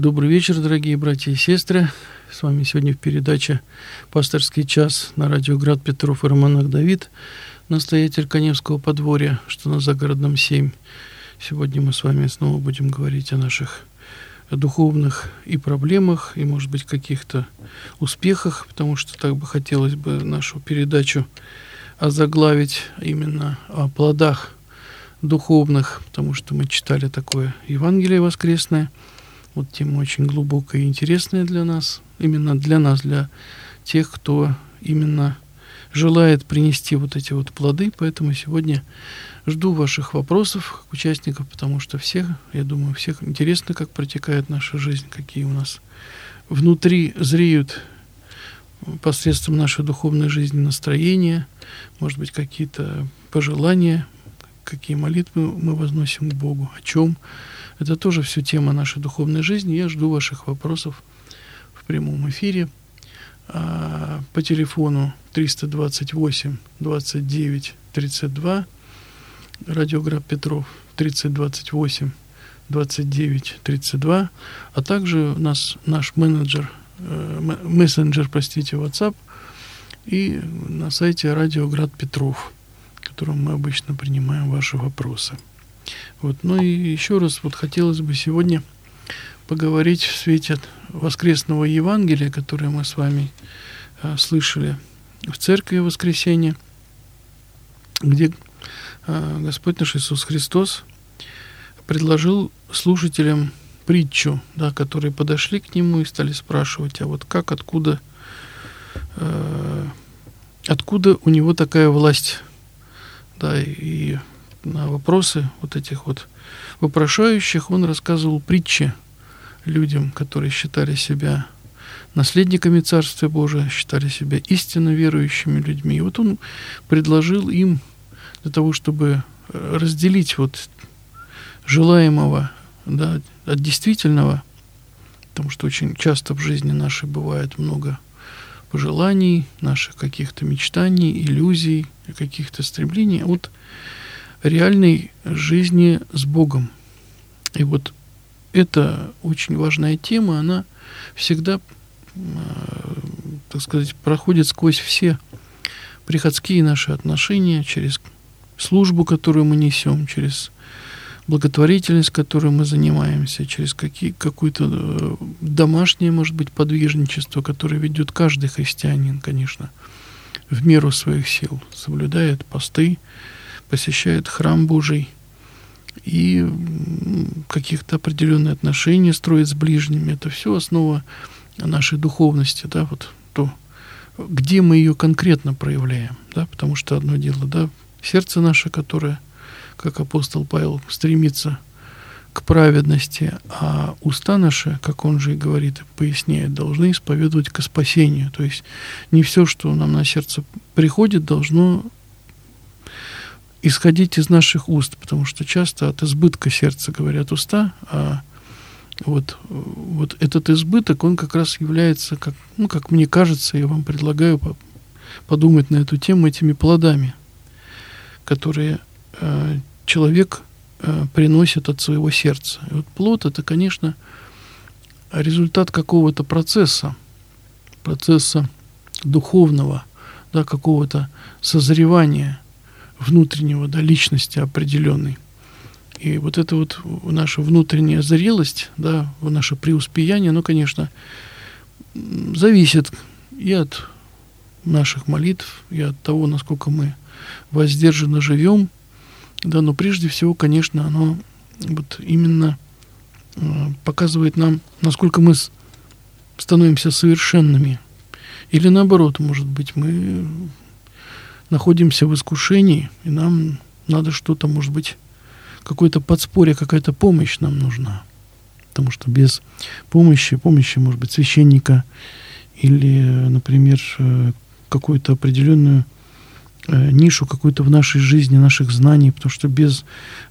Добрый вечер, дорогие братья и сестры. С вами сегодня в передаче «Пасторский час» на радио Град Петров и Романах Давид, настоятель Коневского подворья, что на Загородном 7. Сегодня мы с вами снова будем говорить о наших духовных и проблемах, и, может быть, каких-то успехах, потому что так бы хотелось бы нашу передачу озаглавить именно о плодах духовных, потому что мы читали такое Евангелие воскресное. Вот тема очень глубокая и интересная для нас, именно для нас, для тех, кто именно желает принести вот эти вот плоды. Поэтому сегодня жду ваших вопросов, участников, потому что всех, я думаю, всех интересно, как протекает наша жизнь, какие у нас внутри зреют посредством нашей духовной жизни настроения, может быть, какие-то пожелания, какие молитвы мы возносим к Богу, о чем. Это тоже все тема нашей духовной жизни. Я жду ваших вопросов в прямом эфире а, по телефону 328 29 32 радиограф Петров 3028 29 32, а также у нас наш менеджер, э, мессенджер, простите, WhatsApp и на сайте Радиоград Петров котором мы обычно принимаем ваши вопросы. Вот. Ну и еще раз вот хотелось бы сегодня поговорить в свете воскресного Евангелия, которое мы с вами э, слышали в церкви в воскресенье, где э, Господь наш Иисус Христос предложил слушателям притчу, да, которые подошли к Нему и стали спрашивать, а вот как, откуда, э, откуда у Него такая власть да, и на вопросы вот этих вот вопрошающих он рассказывал притчи людям, которые считали себя наследниками Царствия Божия, считали себя истинно верующими людьми. И вот он предложил им для того, чтобы разделить вот желаемого да, от действительного, потому что очень часто в жизни нашей бывает много пожеланий, наших каких-то мечтаний, иллюзий, каких-то стремлений от реальной жизни с Богом. И вот эта очень важная тема, она всегда, так сказать, проходит сквозь все приходские наши отношения, через службу, которую мы несем, через благотворительность, которой мы занимаемся, через какие, какое-то э, домашнее, может быть, подвижничество, которое ведет каждый христианин, конечно, в меру своих сил, соблюдает посты, посещает храм Божий и каких-то определенные отношения строит с ближними. Это все основа нашей духовности, да, вот то, где мы ее конкретно проявляем, да, потому что одно дело, да, сердце наше, которое – как апостол Павел стремится к праведности, а уста наши, как он же и говорит, поясняет, должны исповедовать к спасению. То есть не все, что нам на сердце приходит, должно исходить из наших уст, потому что часто от избытка сердца говорят уста, а вот, вот этот избыток, он как раз является, как, ну, как мне кажется, я вам предлагаю подумать на эту тему этими плодами, которые э, человек э, приносит от своего сердца. И вот плод это, конечно, результат какого-то процесса, процесса духовного, да, какого-то созревания внутреннего, да, личности определенной. И вот эта вот наша внутренняя зрелость, да, наше преуспеяние, оно, конечно, зависит и от наших молитв, и от того, насколько мы воздержанно живем, да, но прежде всего, конечно, оно вот именно э, показывает нам, насколько мы становимся совершенными. Или наоборот, может быть, мы находимся в искушении, и нам надо что-то, может быть, какое-то подспорье, какая-то помощь нам нужна. Потому что без помощи, помощи, может быть, священника или, например, э, какую-то определенную Э, нишу какую-то в нашей жизни, наших знаний, потому что без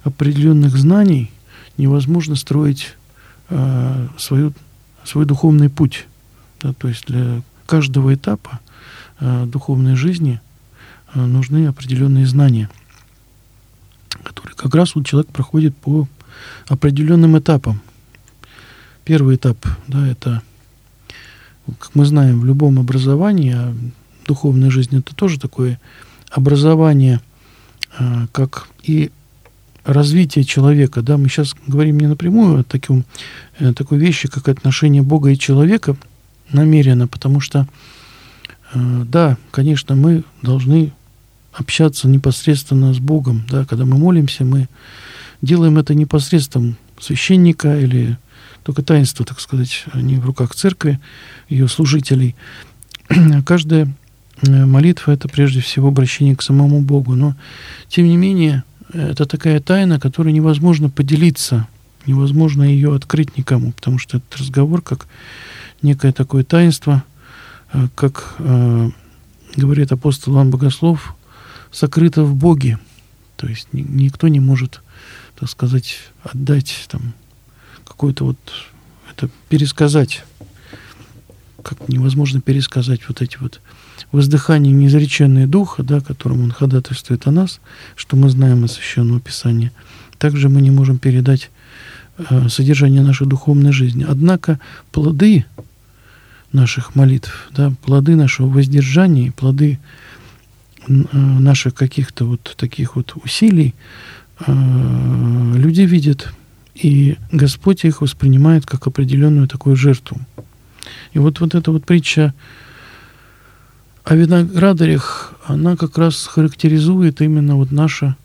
определенных знаний невозможно строить э, свою, свой духовный путь. Да, то есть для каждого этапа э, духовной жизни нужны определенные знания, которые как раз вот человек проходит по определенным этапам. первый этап, да, это, как мы знаем, в любом образовании, а духовная жизнь это тоже такое образование, а, как и развитие человека, да, мы сейчас говорим не напрямую о таком, э, такой вещи, как отношение Бога и человека намеренно, потому что, э, да, конечно, мы должны общаться непосредственно с Богом, да, когда мы молимся, мы делаем это непосредством священника или только таинство, так сказать, не в руках церкви, ее служителей. Каждая э, молитва – это прежде всего обращение к самому Богу. Но, тем не менее, это такая тайна, которой невозможно поделиться, невозможно ее открыть никому, потому что этот разговор как некое такое таинство, э, как э, говорит апостол Иоанн Богослов, сокрыто в Боге. То есть никто не может, так сказать, отдать там какое-то вот это пересказать, как невозможно пересказать вот эти вот воздыхания неизреченные духа, да, которым он ходатайствует о нас, что мы знаем из Священного Писания. Также мы не можем передать э, содержание нашей духовной жизни. Однако плоды наших молитв, да, плоды нашего воздержания, плоды наших каких-то вот таких вот усилий э, люди видят и Господь их воспринимает как определенную такую жертву. И вот, вот эта вот притча о виноградарях, она как раз характеризует именно вот наше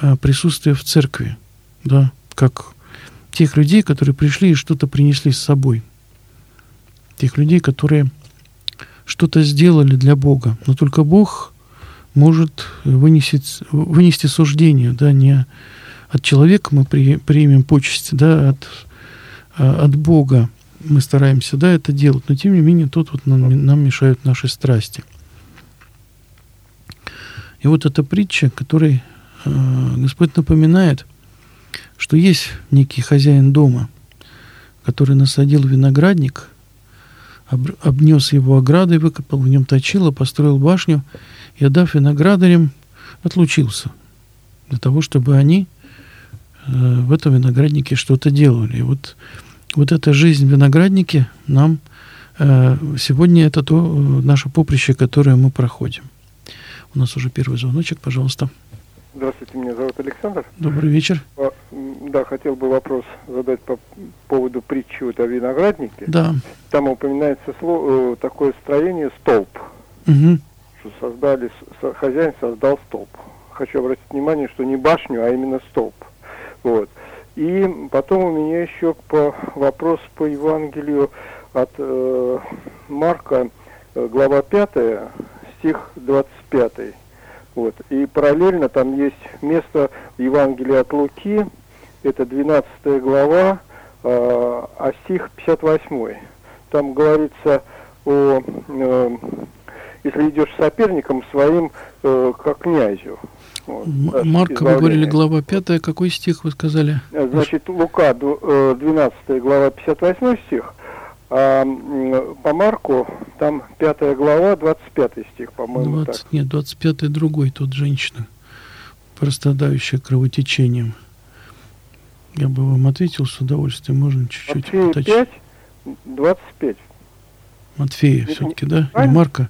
а, присутствие в церкви, да, как тех людей, которые пришли и что-то принесли с собой. Тех людей, которые что-то сделали для Бога. Но только Бог может вынести, вынести суждение, да, не от человека мы при, примем почести, да, от, а, от Бога мы стараемся, да, это делать, но тем не менее тут вот нам, нам мешают наши страсти. И вот эта притча, которой э, Господь напоминает, что есть некий хозяин дома, который насадил виноградник, об, обнес его оградой, выкопал в нем точило, построил башню и, отдав виноградарям, отлучился для того, чтобы они Э, в этом винограднике что-то делали. И вот, вот эта жизнь в винограднике нам э, сегодня это то э, наше поприще, которое мы проходим. У нас уже первый звоночек, пожалуйста. Здравствуйте, меня зовут Александр. Добрый вечер. А, да, хотел бы вопрос задать по поводу притчи вот о винограднике. Да. Там упоминается слово, такое строение столб. Угу. Что создали, хозяин создал столб. Хочу обратить внимание, что не башню, а именно столб. Вот. И потом у меня еще по, вопрос по Евангелию от э, Марка, э, глава 5, стих 25. Вот. И параллельно там есть место в Евангелии от Луки, это 12 глава, э, а стих 58. Там говорится о, э, если идешь с соперником своим, э, как князю. Вот, Марка, вы говорили, глава 5, какой стих вы сказали? Значит, Лука, 12 э, глава, 58 стих, а по Марку там 5 глава, 25 стих, по-моему, 20, так. Нет, 25 другой, тут женщина, прострадающая кровотечением. Я бы вам ответил с удовольствием, можно чуть-чуть Матфея уточнить. 5, 25. Матфея все-таки, да? Не Марка,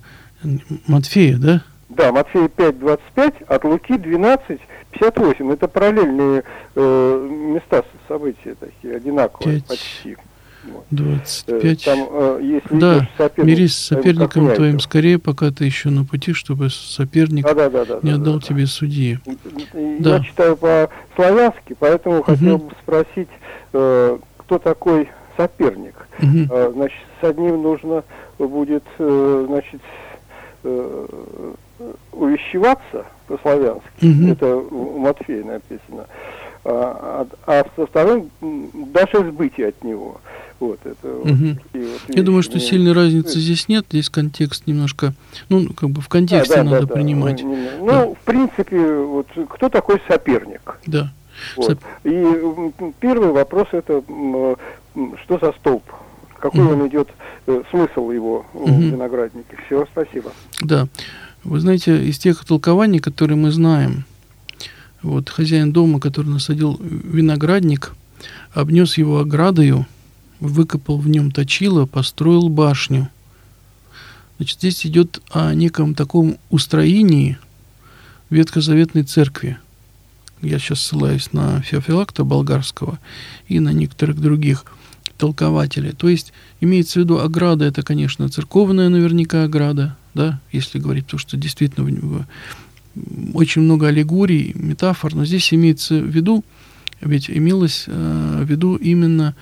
Матфея, да? Да, Матфея 5.25, от Луки 12.58. Это параллельные э, места события такие, одинаковые 5, почти. 25. Там, э, да, мирись с соперником твоим скорее, пока ты еще на пути, чтобы соперник да, да, да, да, не отдал да, тебе да. судьи. Я да. читаю по-славянски, поэтому угу. хотел бы спросить, э, кто такой соперник. Угу. Э, значит, с одним нужно будет, э, значит, э, увещеваться по-славянски, угу. это у Матфея написано, а, а, а со вторым даже сбытие от него. Вот, это угу. вот Я думаю, что сильной разницы здесь нет, здесь контекст немножко, ну, как бы в контексте да, да, надо да, принимать. Ну, ну да. в принципе, вот кто такой соперник? Да. Вот. Соп... И первый вопрос это что за столб? Какой угу. он идет, э, смысл его угу. в винограднике? Все, спасибо. Да. Вы знаете, из тех толкований, которые мы знаем, вот хозяин дома, который насадил виноградник, обнес его оградою, выкопал в нем точило, построил башню. Значит, здесь идет о неком таком устроении ветхозаветной церкви. Я сейчас ссылаюсь на Феофилакта болгарского и на некоторых других толкователей. То есть имеется в виду ограда, это, конечно, церковная наверняка ограда, да, если говорить, то, что действительно очень много аллегорий, метафор, но здесь имеется в виду, ведь имелось э, в виду именно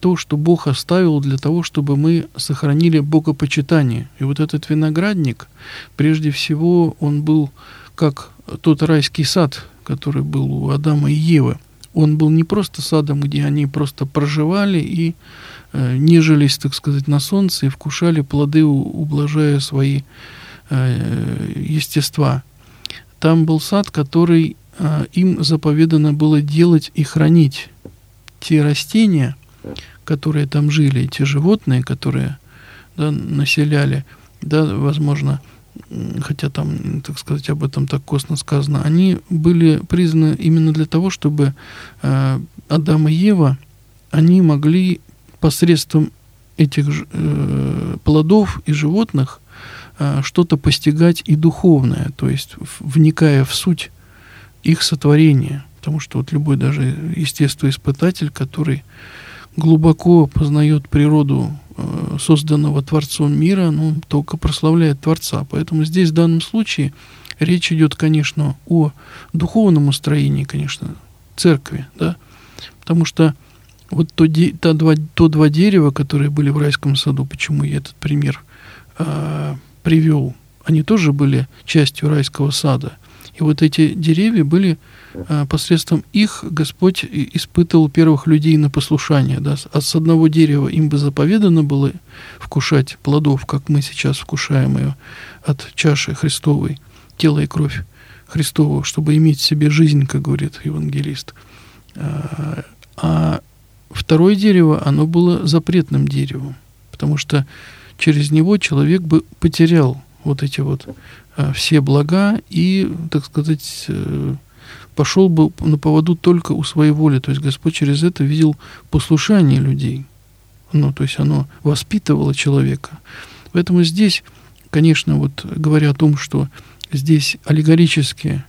то, что Бог оставил для того, чтобы мы сохранили богопочитание. И вот этот виноградник, прежде всего, он был как тот райский сад, который был у Адама и Евы. Он был не просто садом, где они просто проживали и э, нежились, так сказать, на солнце и вкушали плоды, ублажая свои э, естества. Там был сад, который э, им заповедано было делать и хранить. Те растения – которые там жили, те животные, которые да, населяли, да, возможно, хотя там, так сказать, об этом так косно сказано, они были признаны именно для того, чтобы э, Адам и Ева, они могли посредством этих э, плодов и животных что-то постигать и духовное, то есть вникая в суть их сотворения. Потому что вот любой даже естествоиспытатель, который глубоко познает природу э, созданного Творцом мира, ну, только прославляет Творца. Поэтому здесь в данном случае речь идет, конечно, о духовном устроении, конечно, церкви, да, потому что вот то, то, два, то два дерева, которые были в райском саду, почему я этот пример э, привел, они тоже были частью райского сада. И вот эти деревья были а, посредством их Господь испытывал первых людей на послушание. Да? А с одного дерева им бы заповедано было вкушать плодов, как мы сейчас вкушаем ее от чаши Христовой, тело и кровь Христову, чтобы иметь в себе жизнь, как говорит евангелист. А, а второе дерево, оно было запретным деревом, потому что через него человек бы потерял вот эти вот а, все блага и, так сказать, э, пошел бы на поводу только у своей воли. То есть Господь через это видел послушание людей. Ну, то есть оно воспитывало человека. Поэтому здесь, конечно, вот говоря о том, что здесь аллегорически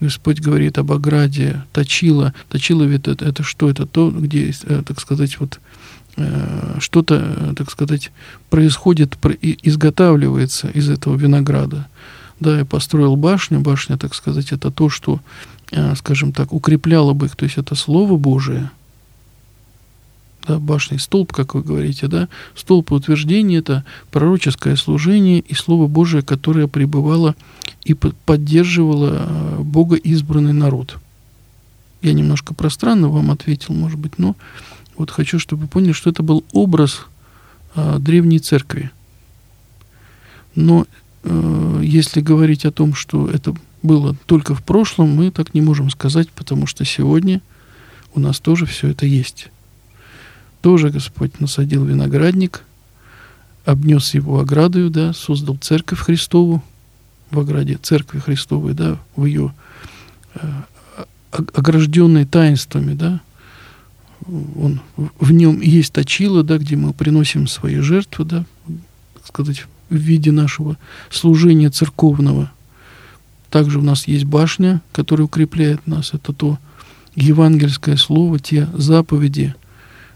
Господь говорит об ограде, точила. Точила ведь это, это что? Это то, где, э, так сказать, вот э, что-то, э, так сказать, происходит, изготавливается из этого винограда. Да, я построил башню. Башня, так сказать, это то, что Э, скажем так, укрепляло бы их, то есть это Слово Божие, да, башня столб, как вы говорите, да, столб утверждения – это пророческое служение и Слово Божие, которое пребывало и поддерживало э, Бога избранный народ. Я немножко пространно вам ответил, может быть, но вот хочу, чтобы вы поняли, что это был образ а, древней церкви. Но э, если говорить о том, что это было только в прошлом, мы так не можем сказать, потому что сегодня у нас тоже все это есть. Тоже Господь насадил виноградник, обнес его оградою, да, создал церковь Христову в ограде церкви Христовой, да, в ее э, огражденной таинствами, да, он, в нем есть точило, да, где мы приносим свои жертвы, да, так сказать, в виде нашего служения церковного – также у нас есть башня, которая укрепляет нас. Это то евангельское слово, те заповеди,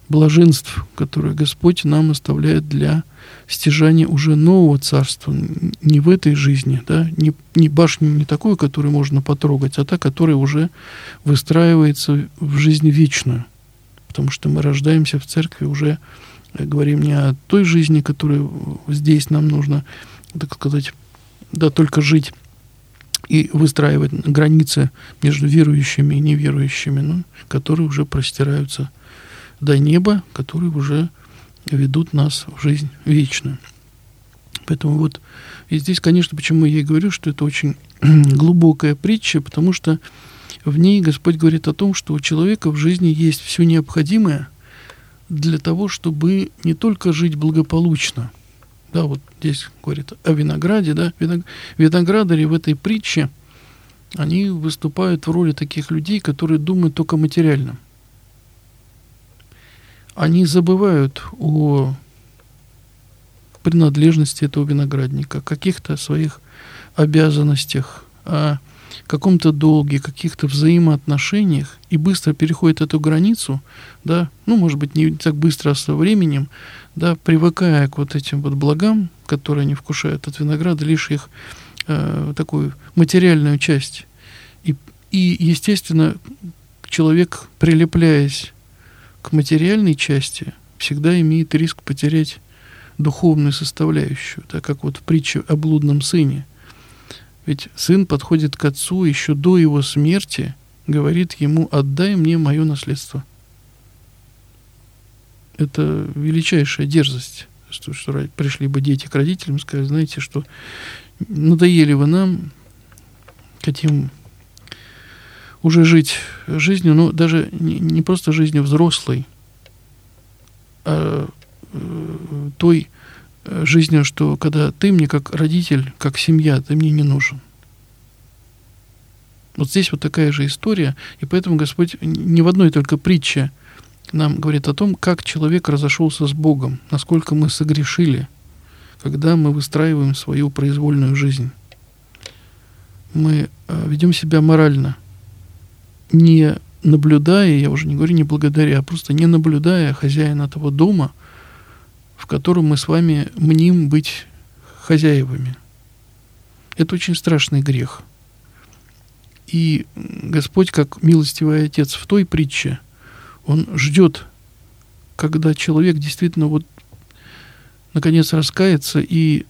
блаженств, которые Господь нам оставляет для стяжания уже нового царства, не в этой жизни, да, не, не башню не такую, которую можно потрогать, а та, которая уже выстраивается в жизнь вечную. Потому что мы рождаемся в церкви уже, э, говорим не о той жизни, которую здесь нам нужно, так сказать, да, только жить, и выстраивать границы между верующими и неверующими, ну, которые уже простираются до неба, которые уже ведут нас в жизнь вечную. Поэтому вот и здесь, конечно, почему я и говорю, что это очень глубокая притча, потому что в ней Господь говорит о том, что у человека в жизни есть все необходимое для того, чтобы не только жить благополучно – да, вот здесь говорит о винограде, да, виноградари в этой притче, они выступают в роли таких людей, которые думают только материально. они забывают о принадлежности этого виноградника, о каких-то своих обязанностях, о каком-то долге, каких-то взаимоотношениях и быстро переходит эту границу, да, ну, может быть, не так быстро, а со временем, да, привыкая к вот этим вот благам, которые они вкушают от винограда, лишь их э, такую материальную часть. И, и, естественно, человек, прилепляясь к материальной части, всегда имеет риск потерять духовную составляющую, так как вот в притче о блудном сыне. Ведь сын подходит к отцу еще до его смерти, говорит ему, отдай мне мое наследство. Это величайшая дерзость, что, что пришли бы дети к родителям и сказали, знаете, что надоели вы нам, хотим уже жить жизнью, но даже не, не просто жизнью взрослой, а э, той жизнью, что когда ты мне как родитель, как семья, ты мне не нужен. Вот здесь вот такая же история, и поэтому Господь не в одной только притче нам говорит о том, как человек разошелся с Богом, насколько мы согрешили, когда мы выстраиваем свою произвольную жизнь. Мы э, ведем себя морально, не наблюдая, я уже не говорю не благодаря, а просто не наблюдая хозяина того дома, в котором мы с вами мним быть хозяевами. Это очень страшный грех. И Господь, как милостивый Отец в той притче, Он ждет, когда человек действительно вот наконец раскается и,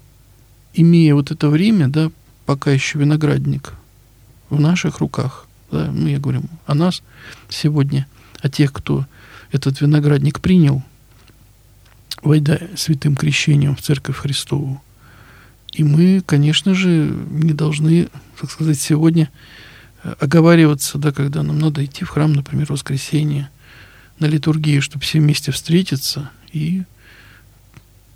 имея вот это время, да, пока еще виноградник в наших руках – да, мы говорим о нас сегодня, о тех, кто этот виноградник принял, войдя святым крещением в Церковь Христову. И мы, конечно же, не должны, так сказать, сегодня э, оговариваться, да, когда нам надо идти в храм, например, в воскресенье, на литургию, чтобы все вместе встретиться и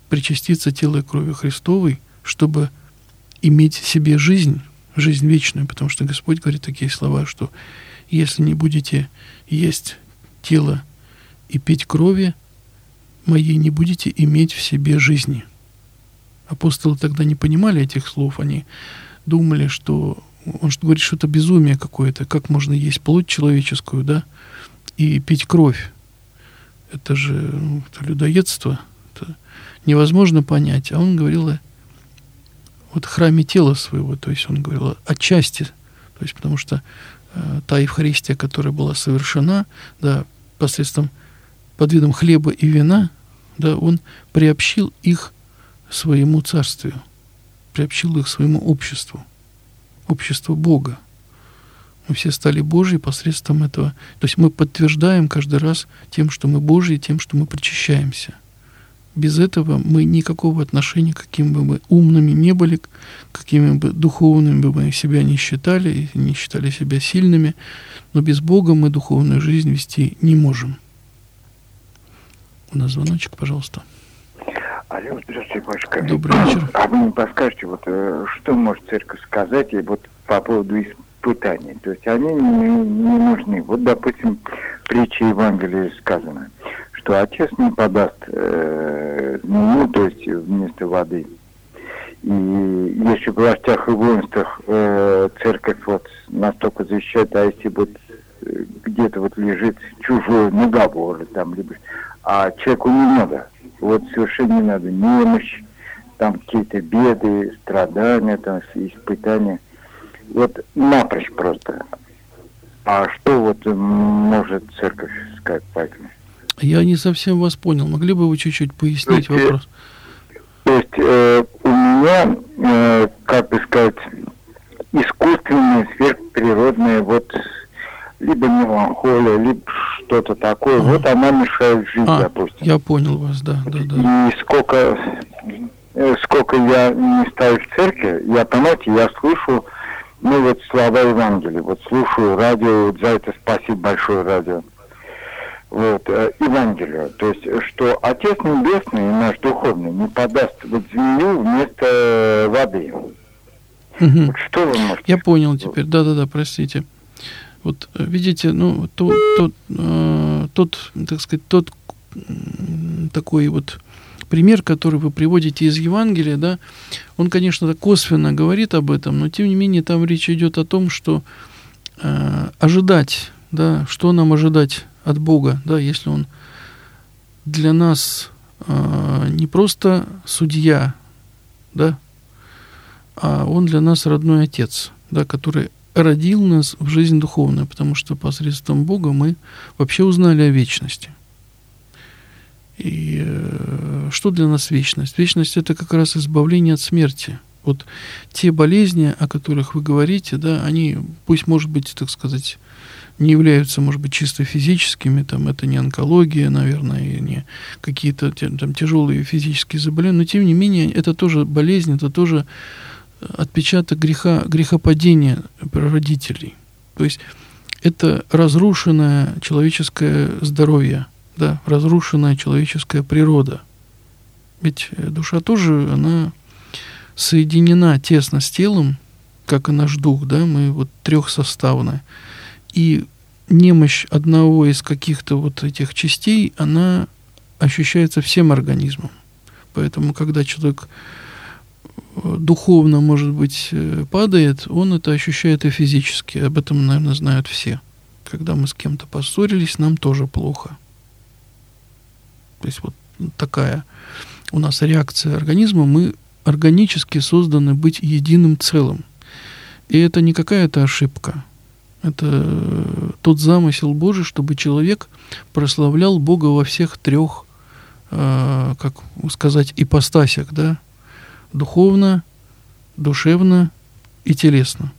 причаститься телу и крови Христовой, чтобы иметь себе жизнь жизнь вечную, потому что Господь говорит такие слова, что если не будете есть тело и пить крови моей, не будете иметь в себе жизни. Апостолы тогда не понимали этих слов, они думали, что он что говорит, что это безумие какое-то, как можно есть плоть человеческую, да, и пить кровь. Это же ну, это людоедство, это невозможно понять. А он говорил вот храме тела своего, то есть он говорил отчасти, то есть потому что э, та Евхаристия, которая была совершена, да, посредством под видом хлеба и вина, да, он приобщил их своему царствию, приобщил их своему обществу, обществу Бога. Мы все стали Божьи посредством этого. То есть мы подтверждаем каждый раз тем, что мы Божьи, тем, что мы причащаемся – без этого мы никакого отношения, каким бы мы умными не были, какими бы духовными бы мы себя не считали, не считали себя сильными, но без Бога мы духовную жизнь вести не можем. Нас звоночек, пожалуйста. Алло, здравствуйте, батюшка. Добрый вечер. А вы не подскажете, вот, э, что может церковь сказать и вот по поводу испытаний? То есть они не, не нужны. Вот, допустим, притча Евангелия сказано – что отец не подаст э, ну, то есть вместо воды. И если в властях и воинствах э, церковь вот настолько защищает, а если вот э, где-то вот лежит чужой наговор там, либо, а человеку не надо, вот совершенно не надо немощь, там какие-то беды, страдания, там испытания. Вот напрочь просто. А что вот может церковь сказать по этому? Я не совсем вас понял. Могли бы вы чуть-чуть пояснить то есть, вопрос? То есть э, у меня, э, как бы сказать, искусственная, сверхприродная вот либо меланхолия, либо что-то такое. Ага. Вот она мешает жить, а, допустим. Я понял вас, да, да, да. И сколько, э, сколько я не стою в церкви, я, понимаете, я слышу, ну вот слова Евангелия, вот слушаю радио, за это спасибо большое радио вот, э, Евангелию. То есть, что Отец Небесный, наш Духовный, не подаст вот змею вместо э, воды. Угу. Вот что вы можете... Я понял теперь, да-да-да, простите. Вот э, видите, ну, тот, тот, э, тот, так сказать, тот такой вот пример, который вы приводите из Евангелия, да, он, конечно, косвенно говорит об этом, но тем не менее там речь идет о том, что э, ожидать, да, что нам ожидать от Бога, да, если Он для нас э, не просто судья, да, а Он для нас родной Отец, да, который родил нас в жизнь духовную, потому что посредством Бога мы вообще узнали о вечности. И э, что для нас вечность? Вечность это как раз избавление от смерти. Вот те болезни, о которых вы говорите, да, они, пусть, может быть, так сказать, не являются, может быть, чисто физическими, там, это не онкология, наверное, не какие-то там тяжелые физические заболевания, но, тем не менее, это тоже болезнь, это тоже отпечаток греха, грехопадения родителей. То есть это разрушенное человеческое здоровье – да, разрушенная человеческая природа. Ведь э, душа тоже, она соединена тесно с телом, как и наш дух, да, мы вот трехсоставны. И немощь одного из каких-то вот этих частей, она ощущается всем организмом. Поэтому, когда человек духовно, может быть, э, падает, он это ощущает и физически. Об этом, наверное, знают все. Когда мы с кем-то поссорились, нам тоже плохо. То есть вот такая у нас реакция организма, мы органически созданы быть единым целым. И это не какая-то ошибка. Это э, тот замысел Божий, чтобы человек прославлял Бога во всех трех, э, как сказать, ипостасях, да? Духовно, душевно и телесно.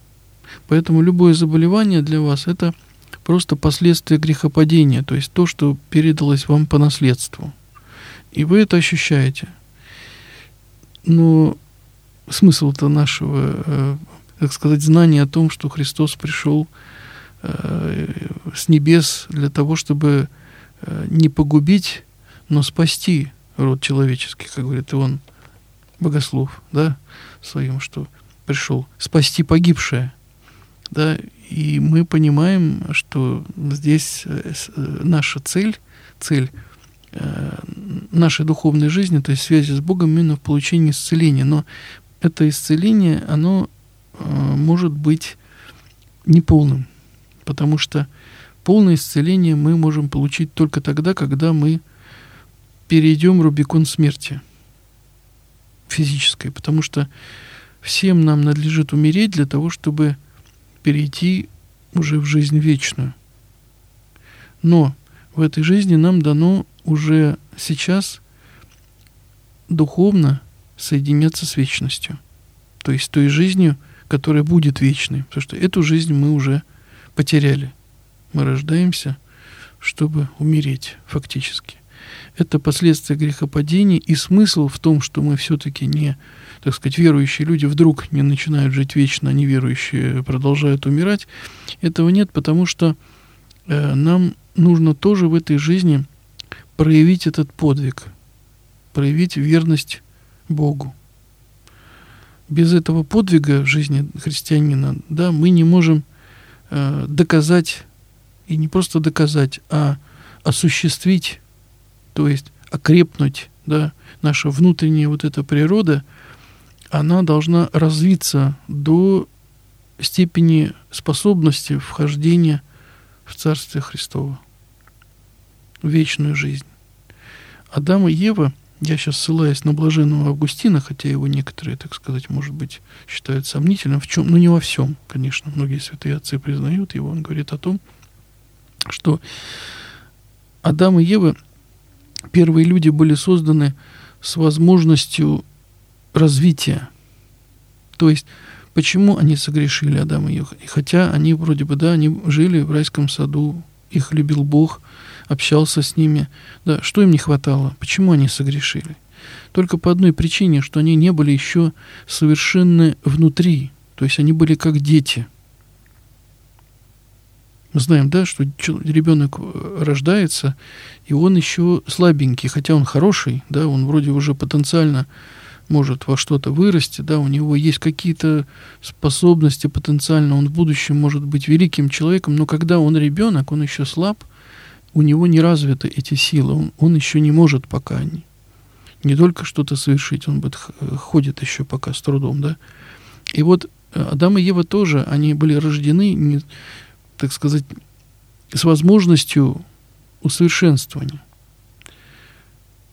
Поэтому любое заболевание для вас – это – просто последствия грехопадения, то есть то, что передалось вам по наследству. И вы это ощущаете. Но смысл-то нашего, э, так сказать, знания о том, что Христос пришел э, с небес для того, чтобы э, не погубить, но спасти род человеческий, как говорит Иоанн Богослов, да, своим, что пришел спасти погибшее, да, и мы понимаем, что здесь э, э, наша цель, цель э, нашей духовной жизни, то есть связи с Богом именно в получении исцеления. Но это исцеление, оно может быть неполным, потому что полное исцеление мы можем получить только тогда, когда мы перейдем Рубикон смерти физической, потому что всем нам надлежит умереть для того, чтобы перейти уже в жизнь вечную. Но в этой жизни нам дано уже сейчас духовно соединяться с вечностью. То есть той жизнью, которая будет вечной. Потому что эту жизнь мы уже потеряли. Мы рождаемся, чтобы умереть фактически. Это последствия грехопадения, и смысл в том, что мы все-таки не так сказать, верующие люди вдруг не начинают жить вечно, а неверующие продолжают умирать. Этого нет, потому что э, нам нужно тоже в этой жизни проявить этот подвиг, проявить верность Богу. Без этого подвига в жизни христианина, да, мы не можем э, доказать, и не просто доказать, а осуществить, то есть окрепнуть, да, наша внутренняя вот эта природа – она должна развиться до степени способности вхождения в Царствие Христово, в вечную жизнь. Адам и Ева, я сейчас ссылаюсь на блаженного Августина, хотя его некоторые, так сказать, может быть, считают сомнительным, в чем, ну не во всем, конечно, многие святые отцы признают его, он говорит о том, что Адам и Ева, первые люди были созданы с возможностью развития. То есть, почему они согрешили, Адам и Ева? Хотя они вроде бы, да, они жили в райском саду, их любил Бог, общался с ними. Да, что им не хватало? Почему они согрешили? Только по одной причине, что они не были еще совершенны внутри. То есть они были как дети. Мы знаем, да, что ребенок э, рождается, и он еще слабенький, хотя он хороший, да, он вроде уже потенциально может во что-то вырасти, да, у него есть какие-то способности потенциально, он в будущем может быть великим человеком, но когда он ребенок, он еще слаб, у него не развиты эти силы, он, он еще не может пока не, не только что-то совершить, он будет, ходит еще пока с трудом, да. И вот э, Адам и Ева тоже, они были рождены, не, так сказать, с возможностью усовершенствования.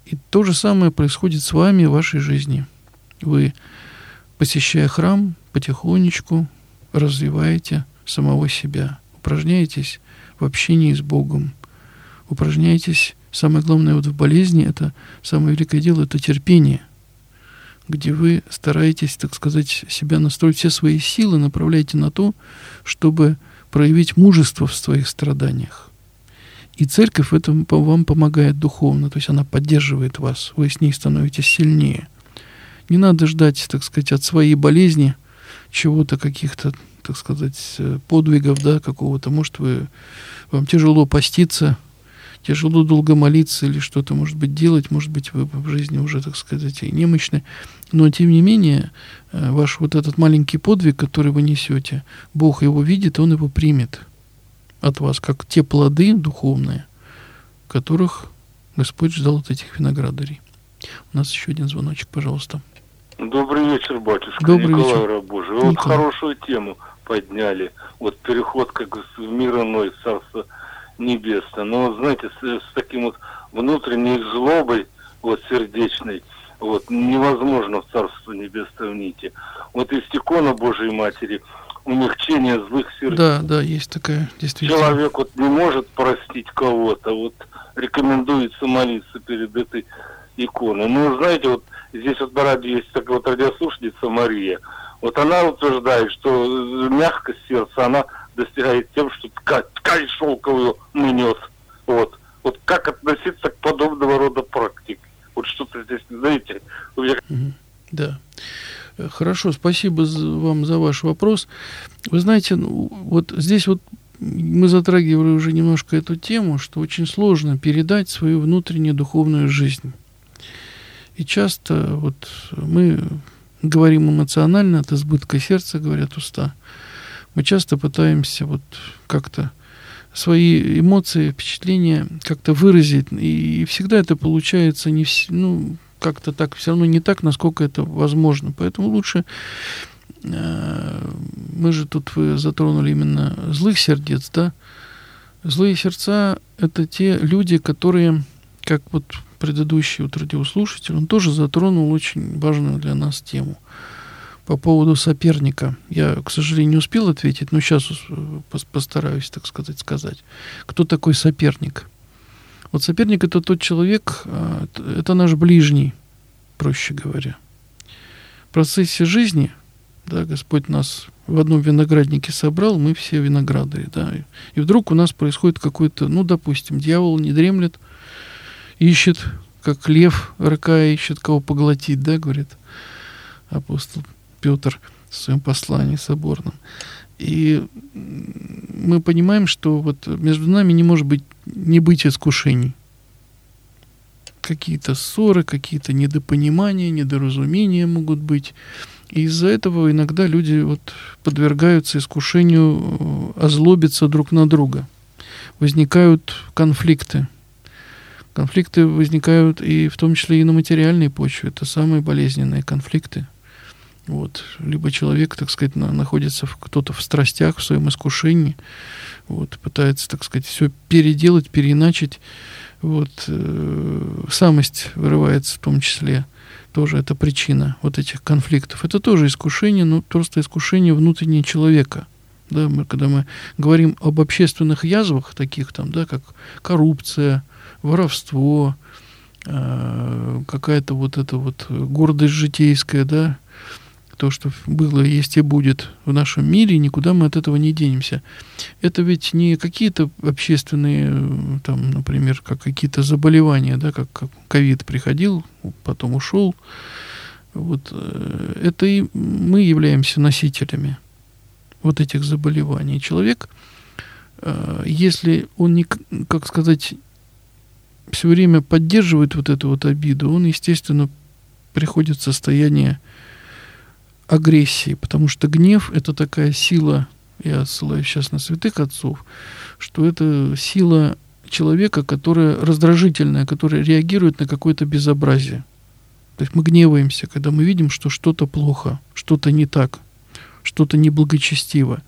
И то же самое происходит с вами в вашей жизни. Вы, посещая храм, потихонечку развиваете самого себя, упражняетесь в общении с Богом, упражняетесь, самое главное вот в болезни, это самое великое дело, это терпение, где вы стараетесь, так сказать, себя настроить, все свои силы направляете на то, чтобы проявить мужество в своих страданиях. И церковь в этом вам помогает духовно, то есть она поддерживает вас, вы с ней становитесь сильнее. Не надо ждать, так сказать, от своей болезни чего-то, каких-то, так сказать, э, подвигов, да, какого-то. Может, вы, вам тяжело поститься, тяжело долго молиться или что-то, может быть, делать, может быть, вы в жизни уже, так сказать, и немощны. Но, тем не менее, э, ваш вот этот маленький подвиг, который вы несете, Бог его видит, Он его примет от вас, как те плоды духовные, которых Господь ждал от этих виноградарей. У нас еще один звоночек, пожалуйста. Добрый вечер, батюшка. Добрый Николай вечер. Рабожий. Вот хорошую тему подняли. Вот переход как в мир иной, царство небесное. Но, вот, знаете, с, с таким вот внутренней злобой, вот сердечной, вот невозможно в царство небесное внийти. Вот из икона Божьей Матери – умягчение злых сердец. Да, да, есть такая действительно. Человек вот не может простить кого-то, вот рекомендуется молиться перед этой иконой. Ну, знаете, вот здесь вот на радио есть такая вот радиослушница Мария. Вот она утверждает, что мягкость сердца, она достигает тем, что ткань, ткань шелковую мнет. Вот. Вот как относиться к подобного рода практике? Вот что-то здесь, знаете, у. Да. Хорошо, спасибо вам за ваш вопрос. Вы знаете, ну, вот здесь вот мы затрагивали уже немножко эту тему, что очень сложно передать свою внутреннюю духовную жизнь. И часто вот мы говорим эмоционально, от избытка сердца, говорят уста. Мы часто пытаемся вот как-то свои эмоции, впечатления как-то выразить, и всегда это получается не, ну, как-то так, все равно не так, насколько это возможно. Поэтому лучше э, мы же тут вы затронули именно злых сердец, да? Злые сердца – это те люди, которые, как вот предыдущий вот радиослушатель, он тоже затронул очень важную для нас тему по поводу соперника. Я, к сожалению, не успел ответить, но сейчас э, постараюсь, так сказать, сказать. Кто такой соперник? Вот соперник это тот человек, а, это наш ближний, проще говоря. В процессе жизни, да, Господь нас в одном винограднике собрал, мы все виноградари, да, и вдруг у нас происходит какой-то, ну, допустим, дьявол не дремлет, ищет, как лев, рыкая, ищет, кого поглотить, да, говорит апостол Петр в своем послании соборном. И мы понимаем, что вот между нами не может быть не быть искушений. Какие-то ссоры, какие-то недопонимания, недоразумения могут быть. И из-за этого иногда люди вот подвергаются искушению э, озлобиться друг на друга. Возникают конфликты. Конфликты возникают и в том числе и на материальной почве. Это самые болезненные конфликты. Вот. Либо человек, так сказать, на, находится кто-то в страстях, в своем искушении, вот, пытается, так сказать, все переделать, переиначить. Вот, э, самость вырывается в том числе. Тоже это причина вот этих конфликтов. Это тоже искушение, но просто искушение внутреннего человека. Да, мы, когда мы говорим об общественных язвах, таких там, да, как коррупция, воровство, э, какая-то вот эта вот гордость житейская, да, то, что было, есть и будет в нашем мире, никуда мы от этого не денемся. Это ведь не какие-то общественные, там, например, как какие-то заболевания, да, как ковид приходил, потом ушел. Вот, э, это и мы являемся носителями вот этих заболеваний. Человек, э, если он не, как сказать, все время поддерживает вот эту вот обиду, он, естественно, приходит в состояние агрессии, потому что гнев это такая сила, я ссылаюсь сейчас на святых отцов, что это сила человека, которое раздражительное, которое реагирует на какое-то безобразие. То есть мы гневаемся, когда мы видим, что что-то плохо, что-то не так, что-то неблагочестиво.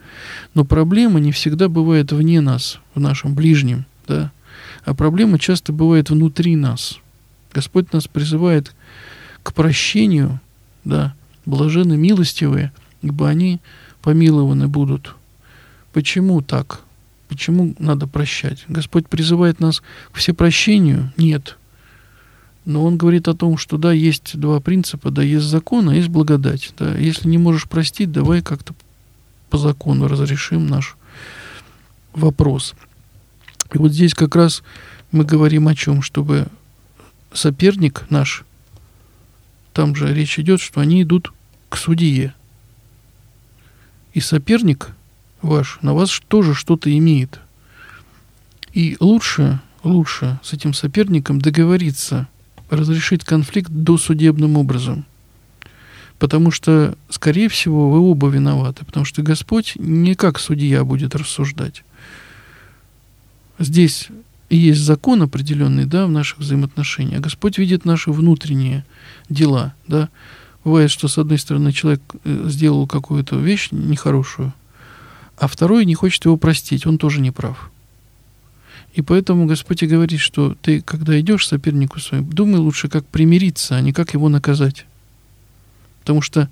Но проблема не всегда бывает вне нас, в нашем ближнем, да, а проблема часто бывает внутри нас. Господь нас призывает к прощению, да, блажены милостивые, ибо они помилованы будут. Почему так? Почему надо прощать? Господь призывает нас к всепрощению? Нет. Но Он говорит о том, что да, есть два принципа, да, есть закон, а есть благодать. Да. Если не можешь простить, давай как-то по закону разрешим наш вопрос. И вот здесь как раз мы говорим о чем, чтобы соперник наш, там же речь идет, что они идут к судье. И соперник ваш на вас тоже что-то имеет. И лучше, лучше с этим соперником договориться, разрешить конфликт досудебным образом. Потому что, скорее всего, вы оба виноваты, потому что Господь не как судья будет рассуждать. Здесь есть закон определенный, да, в наших взаимоотношениях. Господь видит наши внутренние дела, да. Бывает, что с одной стороны человек э, сделал какую-то вещь нехорошую, а второй не хочет его простить, он тоже не прав. И поэтому Господь и говорит, что ты, когда идешь сопернику своему, думай лучше, как примириться, а не как его наказать. Потому что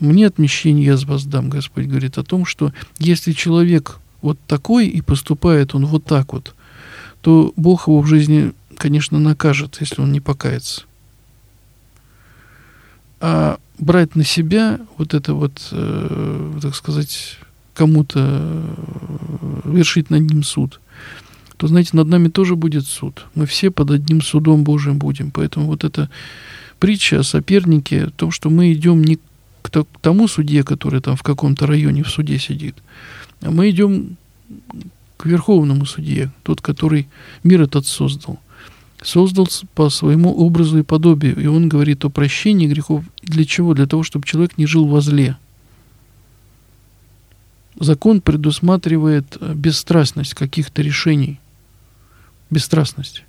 мне отмещение я с вас дам, Господь говорит о том, что если человек вот такой и поступает он вот так вот, то Бог его в жизни, конечно, накажет, если он не покается. А брать на себя вот это вот, э, так сказать, кому-то э, вершить над ним суд, то, знаете, над нами тоже будет суд. Мы все под одним судом Божьим будем. Поэтому вот эта притча о сопернике, о том, что мы идем не к тому судье, который там в каком-то районе в суде сидит, а мы идем к верховному судье, тот, который мир этот создал. Создал по своему образу и подобию. И он говорит о прощении грехов. Для чего? Для того, чтобы человек не жил во зле закон предусматривает э, бесстрастность каких-то решений. Бесстрастность.